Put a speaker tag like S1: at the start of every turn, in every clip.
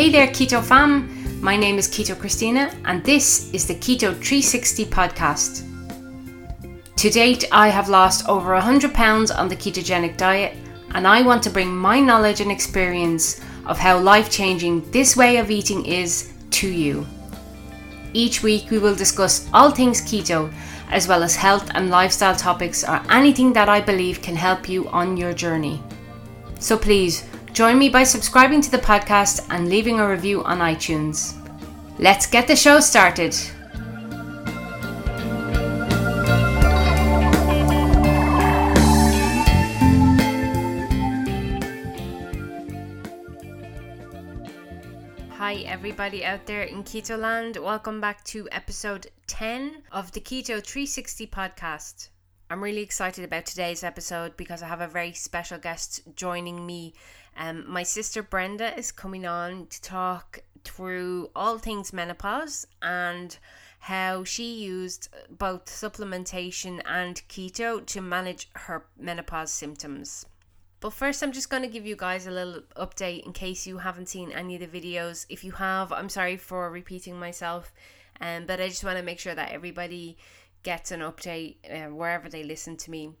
S1: Hey there, Keto fam. My name is Keto Christina, and this is the Keto 360 podcast. To date, I have lost over 100 pounds on the ketogenic diet, and I want to bring my knowledge and experience of how life changing this way of eating is to you. Each week, we will discuss all things keto, as well as health and lifestyle topics, or anything that I believe can help you on your journey. So please, Join me by subscribing to the podcast and leaving a review on iTunes. Let's get the show started. Hi, everybody out there in Keto Land. Welcome back to episode 10 of the Keto 360 podcast. I'm really excited about today's episode because I have a very special guest joining me um, my sister Brenda is coming on to talk through all things menopause and how she used both supplementation and keto to manage her menopause symptoms. But first, I'm just going to give you guys a little update in case you haven't seen any of the videos. If you have, I'm sorry for repeating myself, um, but I just want to make sure that everybody gets an update uh, wherever they listen to me.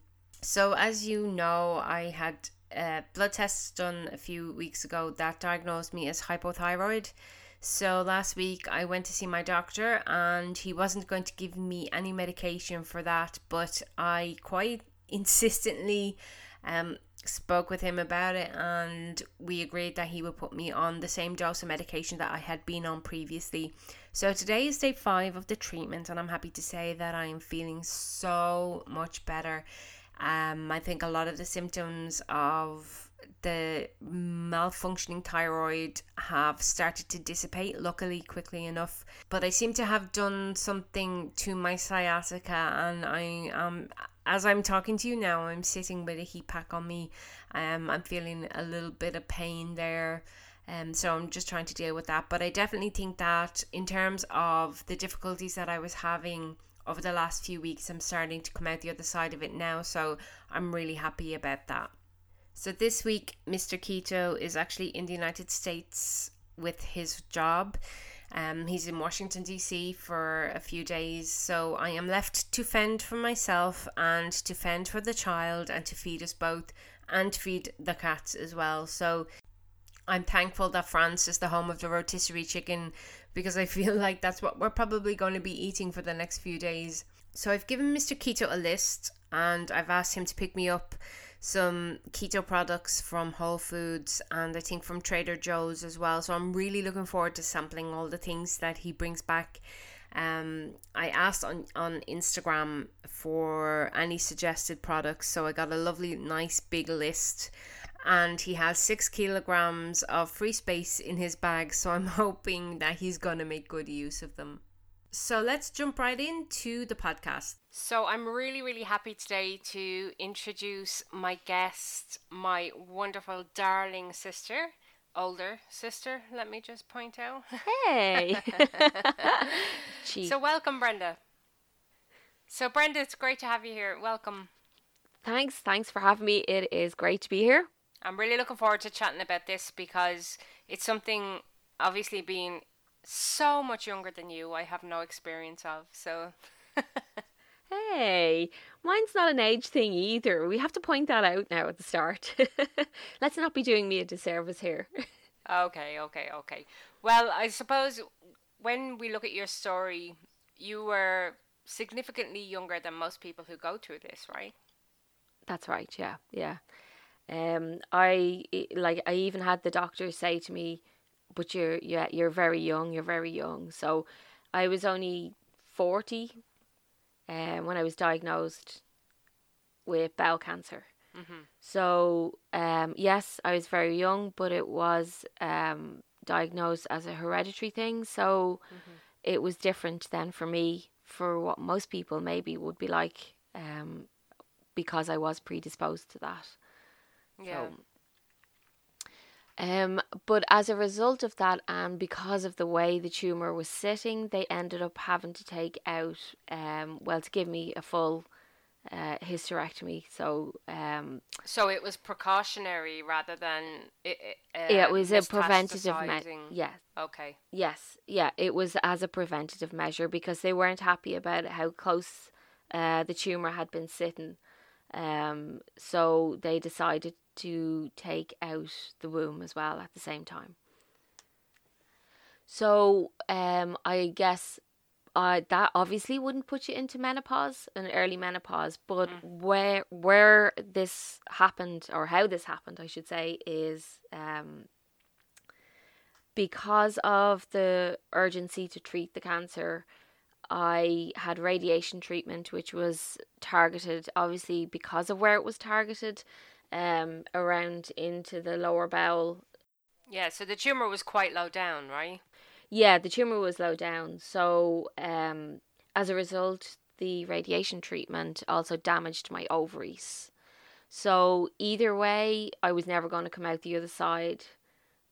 S1: So, as you know, I had uh, blood tests done a few weeks ago that diagnosed me as hypothyroid. So last week I went to see my doctor and he wasn't going to give me any medication for that, but I quite insistently um, spoke with him about it and we agreed that he would put me on the same dose of medication that I had been on previously. So today is day five of the treatment and I'm happy to say that I am feeling so much better. Um, I think a lot of the symptoms of the malfunctioning thyroid have started to dissipate, luckily, quickly enough. But I seem to have done something to my sciatica, and I um as I'm talking to you now, I'm sitting with a heat pack on me. Um, I'm feeling a little bit of pain there. Um, so I'm just trying to deal with that. But I definitely think that in terms of the difficulties that I was having over the last few weeks, I'm starting to come out the other side of it now. So I'm really happy about that. So this week, Mr. Keto is actually in the United States with his job. Um, he's in Washington, D.C. for a few days, so I am left to fend for myself and to fend for the child and to feed us both and feed the cats as well. So I'm thankful that France is the home of the rotisserie chicken because I feel like that's what we're probably going to be eating for the next few days. So I've given Mr. Keto a list and I've asked him to pick me up some keto products from Whole Foods and I think from Trader Joe's as well. So I'm really looking forward to sampling all the things that he brings back. Um, I asked on, on Instagram for any suggested products, so I got a lovely, nice big list and he has six kilograms of free space in his bag, so I'm hoping that he's gonna make good use of them. So let's jump right into the podcast. So I'm really, really happy today to introduce my guest, my wonderful, darling sister, older sister, let me just point out.
S2: Hey!
S1: so welcome, Brenda. So, Brenda, it's great to have you here. Welcome.
S2: Thanks. Thanks for having me. It is great to be here.
S1: I'm really looking forward to chatting about this because it's something, obviously, being so much younger than you, I have no experience of. So.
S2: hey, mine's not an age thing either. We have to point that out now at the start. Let's not be doing me a disservice here.
S1: okay, okay, okay. Well, I suppose when we look at your story, you were significantly younger than most people who go through this, right?
S2: That's right, yeah, yeah. Um, I like I even had the doctor say to me, "But you're yeah you're very young. You're very young." So I was only forty, um, when I was diagnosed with bowel cancer. Mm-hmm. So um, yes, I was very young, but it was um, diagnosed as a hereditary thing. So mm-hmm. it was different then for me, for what most people maybe would be like, um, because I was predisposed to that. Yeah. So, um, but as a result of that, and because of the way the tumor was sitting, they ended up having to take out, um, well, to give me a full uh, hysterectomy. So um,
S1: So it was precautionary rather than it.
S2: yeah,
S1: uh,
S2: it was a preventative measure.
S1: measure.
S2: Yes,
S1: Okay.
S2: yes, yeah, it was as a preventative measure because they weren't happy about how close uh, the tumor had been sitting. Um, so they decided to take out the womb as well at the same time. So um, I guess uh, that obviously wouldn't put you into menopause, an early menopause, but where where this happened or how this happened, I should say, is um, because of the urgency to treat the cancer. I had radiation treatment, which was targeted, obviously because of where it was targeted, um, around into the lower bowel
S1: Yeah. So the tumor was quite low down, right?
S2: yeah, the tumor was low down. So, um, as a result, the radiation treatment also damaged my ovaries. So, either way, I was never going to come out the other side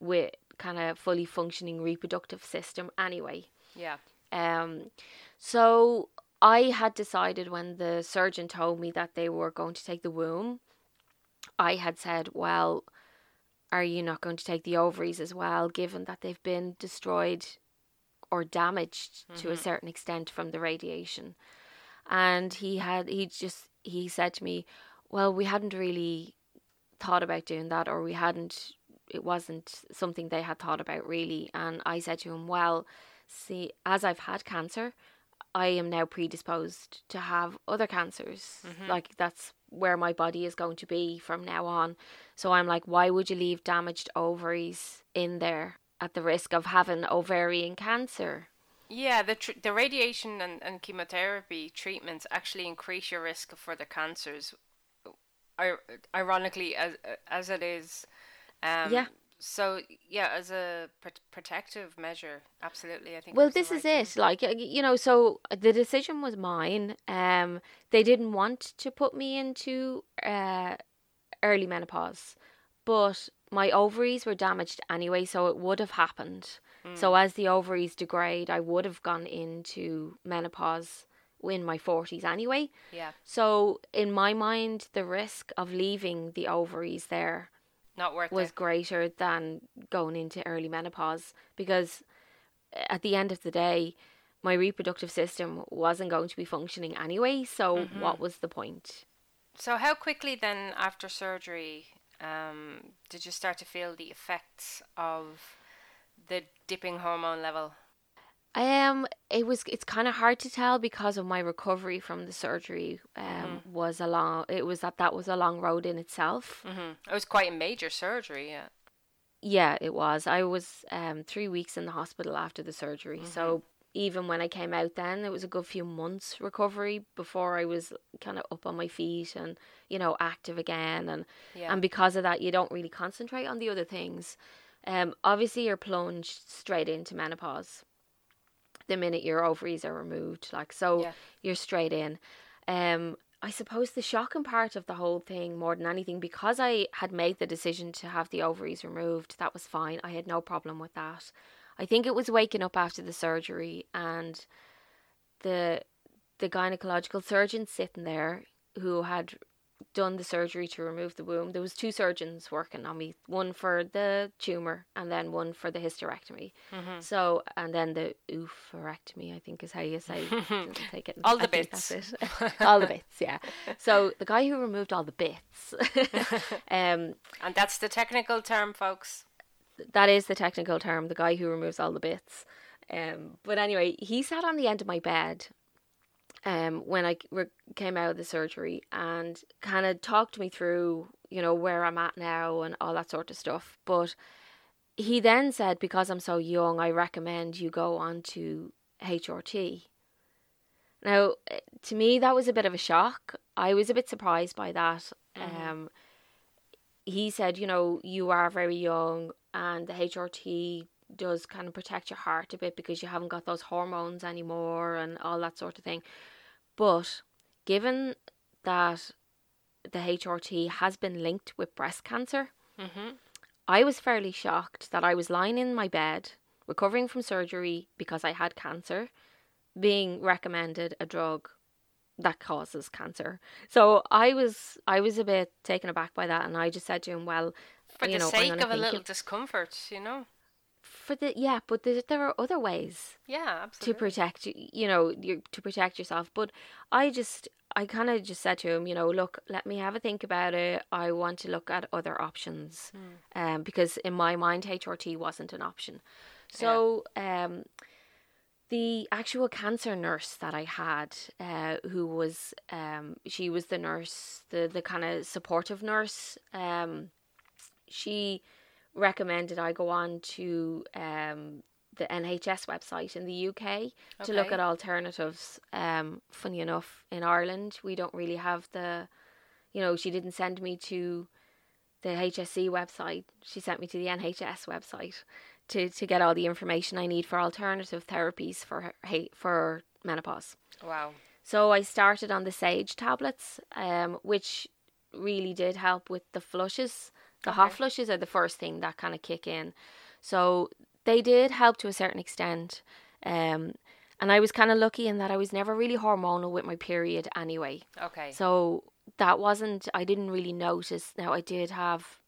S2: with kind of fully functioning reproductive system anyway.
S1: Yeah.
S2: Um, so I had decided when the surgeon told me that they were going to take the womb, I had said, well, are you not going to take the ovaries as well, given that they've been destroyed or damaged to a mm-hmm. certain extent from the radiation? And he had, he just, he said to me, well, we hadn't really thought about doing that, or we hadn't, it wasn't something they had thought about really. And I said to him, well, see, as I've had cancer, I am now predisposed to have other cancers. Like that's where my body is going to be from now on. So I'm like, why would you leave damaged ovaries in there at the risk of having ovarian cancer?
S1: Yeah, the tr- the radiation and, and chemotherapy treatments actually increase your risk for the cancers. I- Ironically, as as it is, um,
S2: Yeah.
S1: So yeah, as a pr- protective measure, absolutely, I think.
S2: Well, this is
S1: right
S2: it.
S1: thing.
S2: Like you know, so the decision was mine. Um, they didn't want to put me into uh early menopause, but my ovaries were damaged anyway, so it would have happened. So as the ovaries degrade, I would have gone into menopause in my forties anyway.
S1: Yeah,
S2: So in my mind, the risk of leaving the ovaries there
S1: not worth
S2: was
S1: it.
S2: greater than going into early menopause because at the end of the day my reproductive system wasn't going to be functioning anyway so what was the point
S1: So how quickly then after surgery um, did you start to feel the effects of the dipping hormone level?
S2: Um it was it's kind of hard to tell because of my recovery from the surgery um
S1: Mm-hmm.
S2: was a long it was that that was a long road in itself
S1: hmm It was quite a major surgery. Yeah.
S2: Yeah, it was. I was um three weeks in the hospital after the surgery.
S1: Mm-hmm.
S2: So even when I came out then it was a good few months recovery before I was kind of up on my feet and, you know, active again and
S1: Yeah.
S2: and because of that you don't really concentrate on the other things. Um obviously you're plunged straight into menopause the minute your ovaries are removed. Like so
S1: Yeah.
S2: you're straight in. Um I suppose the shocking part of the whole thing, more than anything, because I had made the decision to have the ovaries removed, that was fine. I had no problem with that. I think it was waking up after the surgery and the the gynecological surgeon sitting there who had done the surgery to remove the womb. There was two surgeons working on me, one for the tumor and then one for the hysterectomy.
S1: Mm-hmm.
S2: So and then the oophorectomy, I think is how you say. Take it.
S1: All the
S2: I that's
S1: bits.
S2: it. all the bits, yeah. So the guy who removed all the bits, um,
S1: And that's the technical term, folks.
S2: that is the technical term. The guy who removes all the bits. Um, but anyway, he sat on the end of my bed um, when I came out of the surgery and kind of talked me through, you know, where I'm at now and all that sort of stuff. But he then said, because I'm so young, I recommend you go on to HRT. Now, eh, to me, that was a bit of a shock. I was a bit surprised by that. Um, he said, you know, you are very young, and the HRT does kind of protect your heart a bit because you haven't got those hormones anymore and all that sort of thing. But given that the HRT has been linked with breast cancer,
S1: Mm-hmm.
S2: I was fairly shocked that I was lying in my bed, recovering from surgery because I had cancer, being recommended a drug that causes cancer. So I was I was a bit taken aback by that, and I just said to him, "Well,
S1: For the
S2: know,
S1: sake of a little
S2: of-
S1: discomfort, you know?
S2: For the yeah, but there, there are other ways
S1: Yeah, absolutely.
S2: to protect y- you know you to protect yourself but i just i kind of just said to him you know look let me have a think about it i want to look at other options um because in my mind hrt wasn't an option so um the actual cancer nurse that I had, uh, who was, um, she was the nurse, the, the kind of supportive nurse. Um, she recommended I go on to um, the NHS website in the UK to look at alternatives. Um, funny enough, in Ireland, we don't really have the, you know, she didn't send me to the HSE website. She sent me to the NHS website to, to get all the information I need for alternative therapies for her, for menopause.
S1: Wow.
S2: So I started on the sage tablets, um, which really did help with the flushes. The hot flushes are the first thing that kind of kick in. So they did help to a certain extent. Um, and I was kind of lucky in that I was never really hormonal with my period anyway.
S1: Okay.
S2: So that wasn't, I didn't really notice. Now I did have,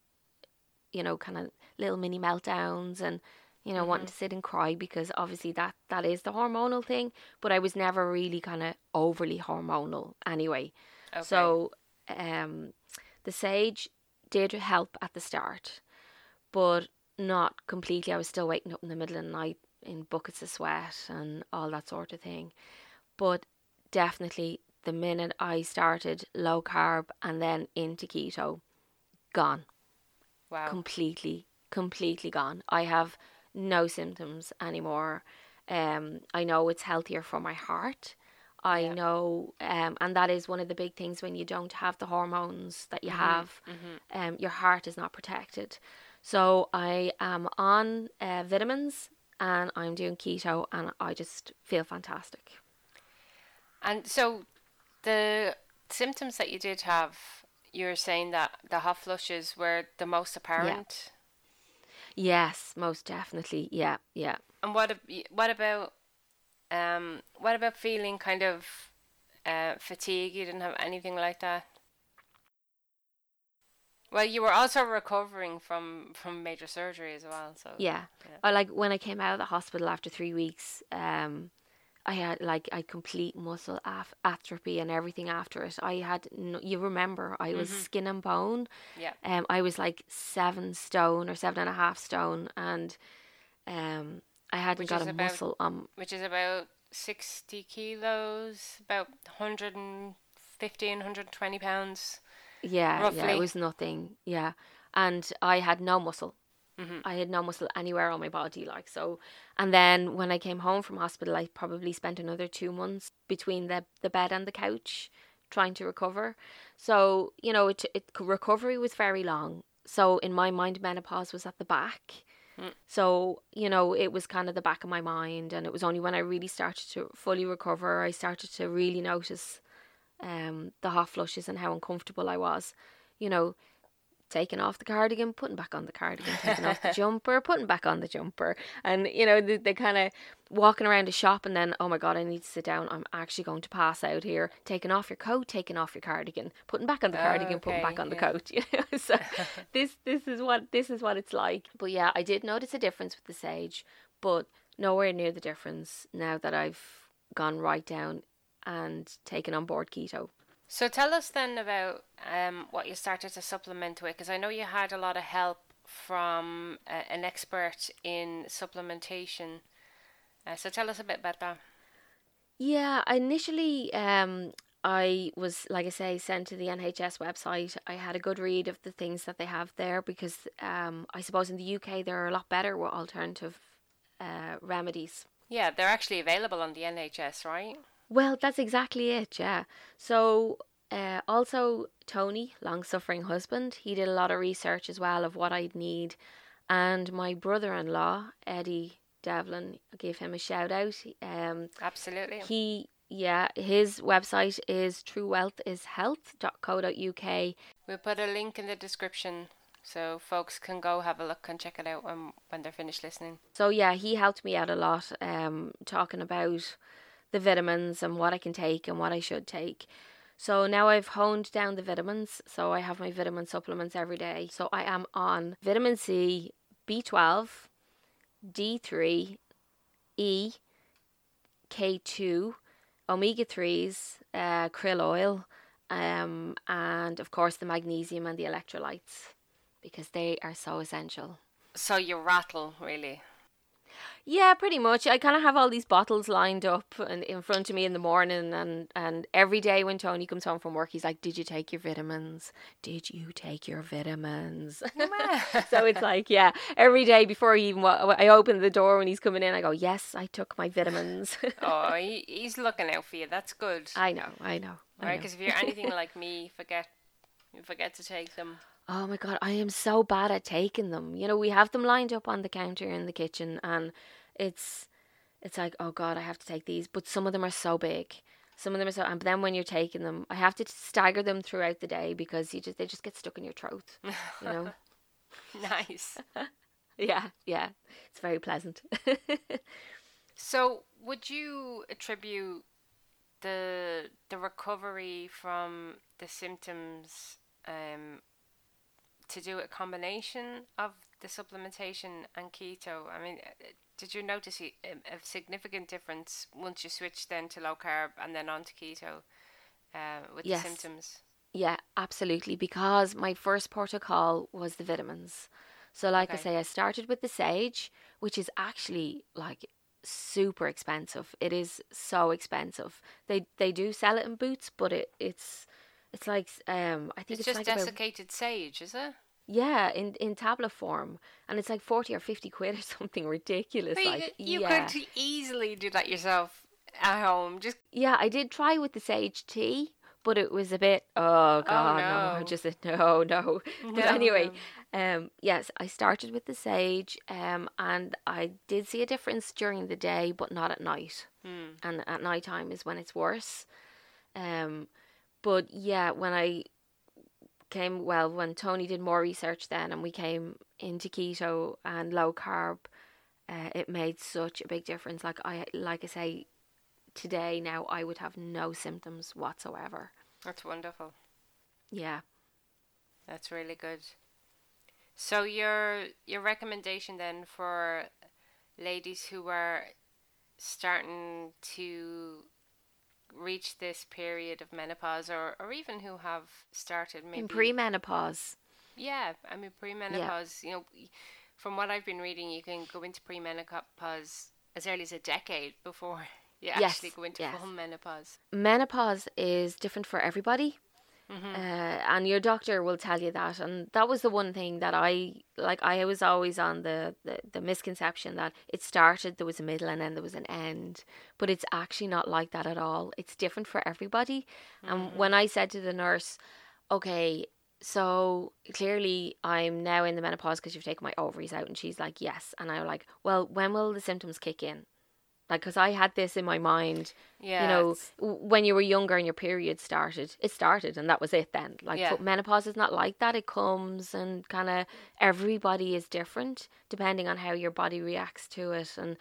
S2: you know, kind of little mini meltdowns and, you know, wanting to sit and cry because obviously that, that is the hormonal thing. But I was never really kind of overly hormonal anyway.
S1: okay.
S2: So um, the sage did help at the start, but not completely. I was still waking up in the middle of the night in buckets of sweat and all that sort of thing. But definitely the minute I started low carb and then into keto, gone.
S1: wow.
S2: Completely, completely gone. I have no symptoms anymore. Um, I know it's healthier for my heart. I
S1: Yeah.
S2: know, um, and that is one of the big things when you don't have the hormones that you have, um, your heart is not protected. So I am on uh, vitamins and I'm doing keto, and I just feel fantastic.
S1: And so the symptoms that you did have, you were saying that the hot flushes were the most apparent.
S2: Yes, most definitely. Yeah, yeah.
S1: And what ab- what about um what about feeling kind of uh, fatigue? You didn't have anything like that. Well, you were also recovering from from major surgery as well. So
S2: Yeah.
S1: Yeah.
S2: I like when I came out of the hospital after three weeks, um, I had like I complete muscle af- atrophy and everything after it. I had no, you remember I was skin and bone.
S1: yeah.
S2: Um, I was like seven stone or seven and a half stone, and um, I hadn't got a
S1: about-
S2: muscle on.
S1: which is about 60 kilos, about 115, 120 pounds.
S2: Yeah, yeah, it was nothing. Yeah, and I had no muscle.
S1: Mhm.
S2: I had no muscle anywhere on my body, like so. And then when I came home from hospital, I probably spent another two months between the the bed and the couch, trying to recover. So you know, it it recovery was very long. So in my mind, menopause was at the back. So you know, it was kind of the back of my mind, and it was only when I really started to fully recover, I started to really notice um, the hot flushes and how uncomfortable I was. You know, taking off the cardigan, putting back on the cardigan, taking off the jumper, putting back on the jumper, and you know they, they kind of walking around a shop and then oh my god I need to sit down. I'm actually going to pass out here. Taking off your coat taking off your cardigan putting back on the
S1: Oh,
S2: cardigan putting back on the coat you know? So this this is what this is what it's like. But yeah I did notice a difference with the sage but nowhere near the difference now that I've gone right down and taken on board keto
S1: So tell us then about um, what you started to supplement with, because I know you had a lot of help from uh, an expert in supplementation. Uh, so tell us a bit about that.
S2: Yeah, initially, um, I was like I say sent to the NHS website. I had a good read of the things that they have there because um, I suppose in the UK they're a lot better alternative uh, remedies.
S1: Yeah, they're actually available on the NHS, right?
S2: Well, that's exactly it. Yeah. So. Uh, also, Tony, long suffering husband, he did a lot of research as well of what I'd need. And my brother in law, Eddie Devlin, I gave him a shout out. Um,
S1: Absolutely.
S2: he yeah his website is truewealthishealth.co.uk
S1: We'll put a link in the description so folks can go have a look and check it out when, when they're finished listening.
S2: so yeah he helped me out a lot um talking about the vitamins and what I can take and what I should take. So now I've honed down the vitamins. So I have my vitamin supplements every day. So I am on vitamin C, B12, D3, E, K2, omega 3s, uh, krill oil, um, and of course the magnesium and the electrolytes because they are so essential.
S1: So you rattle, really.
S2: Yeah, pretty much. I kind of have all these bottles lined up and in front of me in the morning, and and every day when Tony comes home from work, he's like, "Did you take your vitamins? Did you take your vitamins?" so it's like, yeah, every day before he even I open the door when he's coming in, I go, "Yes, I took my vitamins."
S1: oh, he, he's looking out for you. That's good.
S2: I know, I know.
S1: Right, because if you're anything like me, forget you forget to take them.
S2: Oh my god, I am so bad at taking them. You know, we have them lined up on the counter in the kitchen and it's it's like, oh god, I have to take these, but some of them are so big. Some of them are so and then when you're taking them, I have to stagger them throughout the day because you just they just get stuck in your throat, you know.
S1: nice.
S2: yeah, yeah. It's very pleasant.
S1: so, would you attribute the the recovery from the symptoms um, to do a combination of the supplementation and keto? I mean, uh, did you notice a, a significant difference once you switched then to low carb and then on to keto uh, with yes. the symptoms?
S2: Yeah, absolutely. Because my first protocol was the vitamins. So, like okay. I say, I started with the sage, which is actually like super expensive. It is so expensive. They they do sell it in Boots, but it it's it's like um I think
S1: it's,
S2: it's
S1: just
S2: like
S1: desiccated about, sage, is it?
S2: Yeah, in in tablet form, and it's like forty or fifty quid or something ridiculous.
S1: But
S2: like
S1: you,
S2: yeah.
S1: could easily do that yourself at home. Just
S2: yeah, I did try with the sage tea, but it was a bit oh god oh, no. no just no no. But no, anyway, no. um yes, I started with the sage, um and I did see a difference during the day, but not at night.
S1: Hmm.
S2: And at night time is when it's worse. Um, but yeah, when I came well when Tony did more research then and we came into keto and low carb uh, it made such a big difference. Like I like I say today now I would have no symptoms whatsoever.
S1: That's wonderful.
S2: Yeah.
S1: That's really good. So your your recommendation then for ladies who are starting to reach this period of menopause or, or even who have started maybe
S2: in premenopause.
S1: Yeah, I mean premenopause, yeah. you know, from what I've been reading you can go into premenopause as early as a decade before you yes, actually go into yes. full menopause.
S2: Menopause is different for everybody.
S1: Mm-hmm.
S2: Uh, and your doctor will tell you that and that was the one thing that i like i was always on the, the the misconception that it started there was a middle and then there was an end but it's actually not like that at all it's different for everybody mm-hmm. and when i said to the nurse okay so clearly i'm now in the menopause because you've taken my ovaries out and she's like yes and i'm like well when will the symptoms kick in like because i had this in my mind yeah, you know when you were younger and your period started it started and that was it then like yeah. menopause is not like that it comes and kind of everybody is different depending on how your body reacts to it and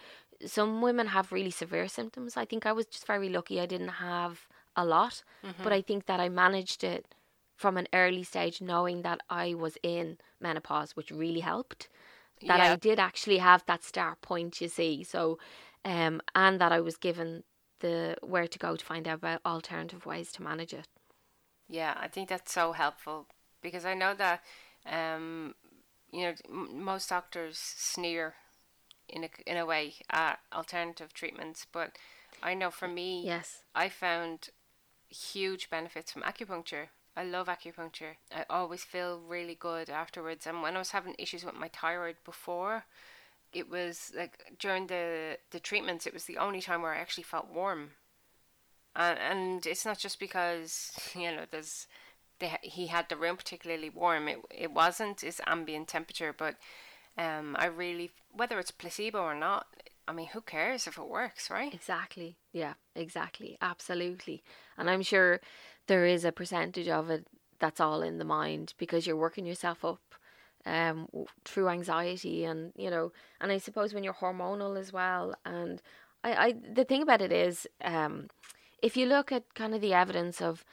S2: some women have really severe symptoms i think i was just very lucky i didn't have a lot mm-hmm. but i think that i managed it from an early stage knowing that i was in menopause which really helped that yeah. i did actually have that start point you see so um, and that I was given the where to go to find out about alternative ways to manage it.
S1: Yeah, I think that's so helpful because I know that um, you know m- most doctors sneer in a in a way at alternative treatments, but I know for me,
S2: yes,
S1: I found huge benefits from acupuncture. I love acupuncture. I always feel really good afterwards. And when I was having issues with my thyroid before, it was like during the the treatments it was the only time where I actually felt warm. And and it's not just because you know there's he had the room particularly warm. It it wasn't his ambient temperature but um I really whether it's placebo or not I mean who cares if it works right?
S2: Exactly. Yeah exactly. Absolutely. And I'm sure there is a percentage of it that's all in the mind because you're working yourself up um, through anxiety and you know and i suppose when you're hormonal as well and I, I the thing about it is, um, if you look at kind of the evidence of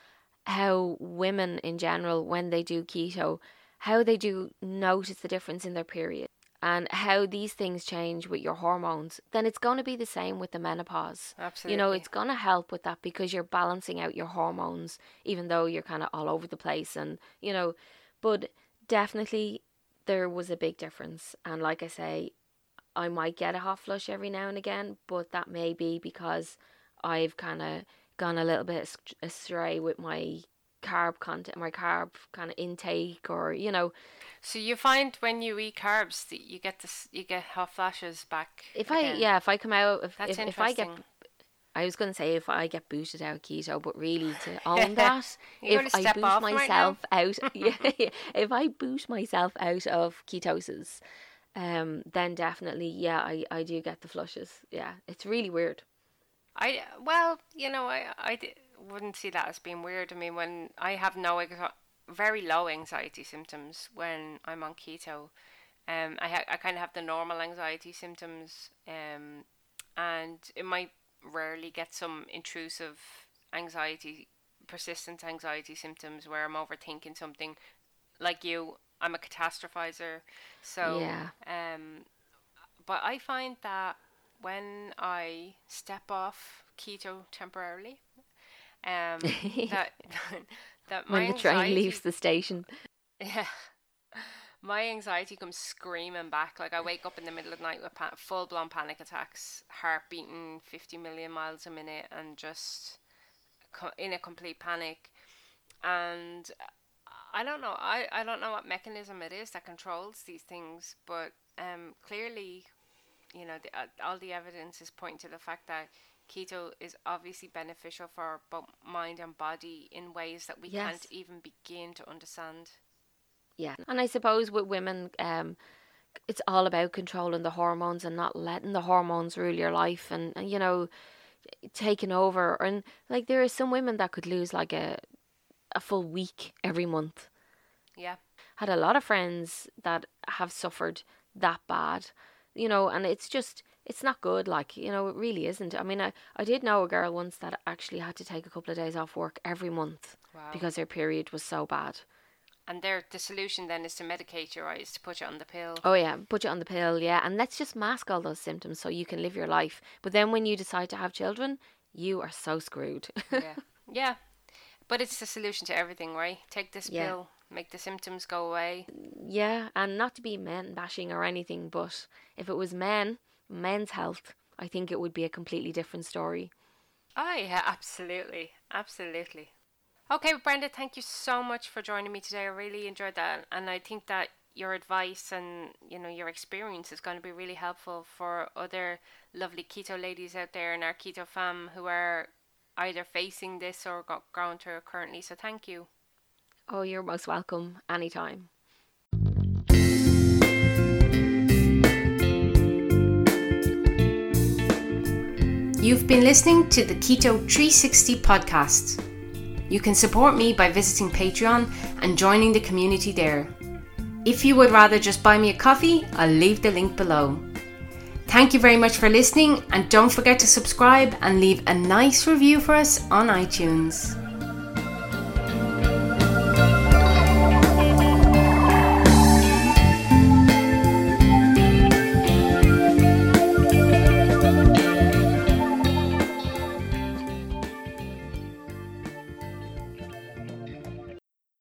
S2: how women in general, when they do keto, how they do notice the difference in their period and how these things change with your hormones, then it's going to be the same with the menopause.
S1: Absolutely.
S2: You know, it's going to help with that because you're balancing out your hormones, even though you're kind of all over the place. And, you know, but definitely there was a big difference. And like I say, I might get a hot flush every now and again, but that may be because I've kind of gone a little bit astray with my carb content, my carb kind of intake, or you know.
S1: So you find when you eat carbs that you get this, you get hot flashes back.
S2: If again. I yeah, if I come out, if
S1: That's
S2: if,
S1: if
S2: I get, I was going to say if I get booted out of keto, but really to own that, if I boot myself
S1: right
S2: out, yeah, if I boot myself out of ketosis, um, then definitely yeah, I I do get the flushes. Yeah, it's really weird.
S1: I well, you know, I I wouldn't see that as being weird. I mean, when I have no very low anxiety symptoms when I'm on keto, um, I ha- I kind of have the normal anxiety symptoms, um, and it might rarely get some intrusive anxiety, persistent anxiety symptoms where I'm overthinking something. Like you, I'm a catastrophizer, so
S2: yeah.
S1: Um, but I find that when I step off keto temporarily, um, that that my
S2: when the
S1: anxiety,
S2: train leaves the station.
S1: Yeah, my anxiety comes screaming back. Like I wake up in the middle of the night with pa- full blown panic attacks, heart beating fifty million miles a minute, and just co- in a complete panic. And I don't know. I, I don't know what mechanism it is that controls these things, but um, clearly, you know, the, uh, all the evidence is pointing to the fact that keto is obviously beneficial for both mind and body in ways that we
S2: Yes.
S1: can't even begin to understand.
S2: Yeah, and I suppose with women, um, it's all about controlling the hormones and not letting the hormones rule your life, and, and you know, taking over. And like there are some women that could lose like a a full week every month.
S1: Yeah.
S2: Had a lot of friends that have suffered that bad, you know, and it's just it's not good. Like you know, it really isn't. I mean, I I did know a girl once that actually had to take a couple of days off work every month
S1: Wow.
S2: because her period was so bad.
S1: And there, the solution then is to medicate your eyes, to put you on the pill.
S2: Oh yeah, put you on the pill, yeah, and let's just mask all those symptoms so you can live your life. But then when you decide to have children, you are so screwed.
S1: yeah. Yeah. But it's the solution to everything, right? Take this
S2: Yeah.
S1: pill, make the symptoms go away.
S2: yeah, and not to be men bashing or anything, but if it was men, men's health, I think it would be a completely different story.
S1: Oh, yeah, absolutely. Absolutely. Okay, Brenda, thank you so much for joining me today. I really enjoyed that. And I think that your advice and, you know, your experience is going to be really helpful for other lovely keto ladies out there in our keto fam who are either facing this or got going through it currently. So thank you.
S2: Oh, you're most welcome anytime.
S1: You've been listening to the Keto 360 podcast. You can support me by visiting Patreon and joining the community there. If you would rather just buy me a coffee, I'll leave the link below. Thank you very much for listening, and don't forget to subscribe and leave a nice review for us on iTunes.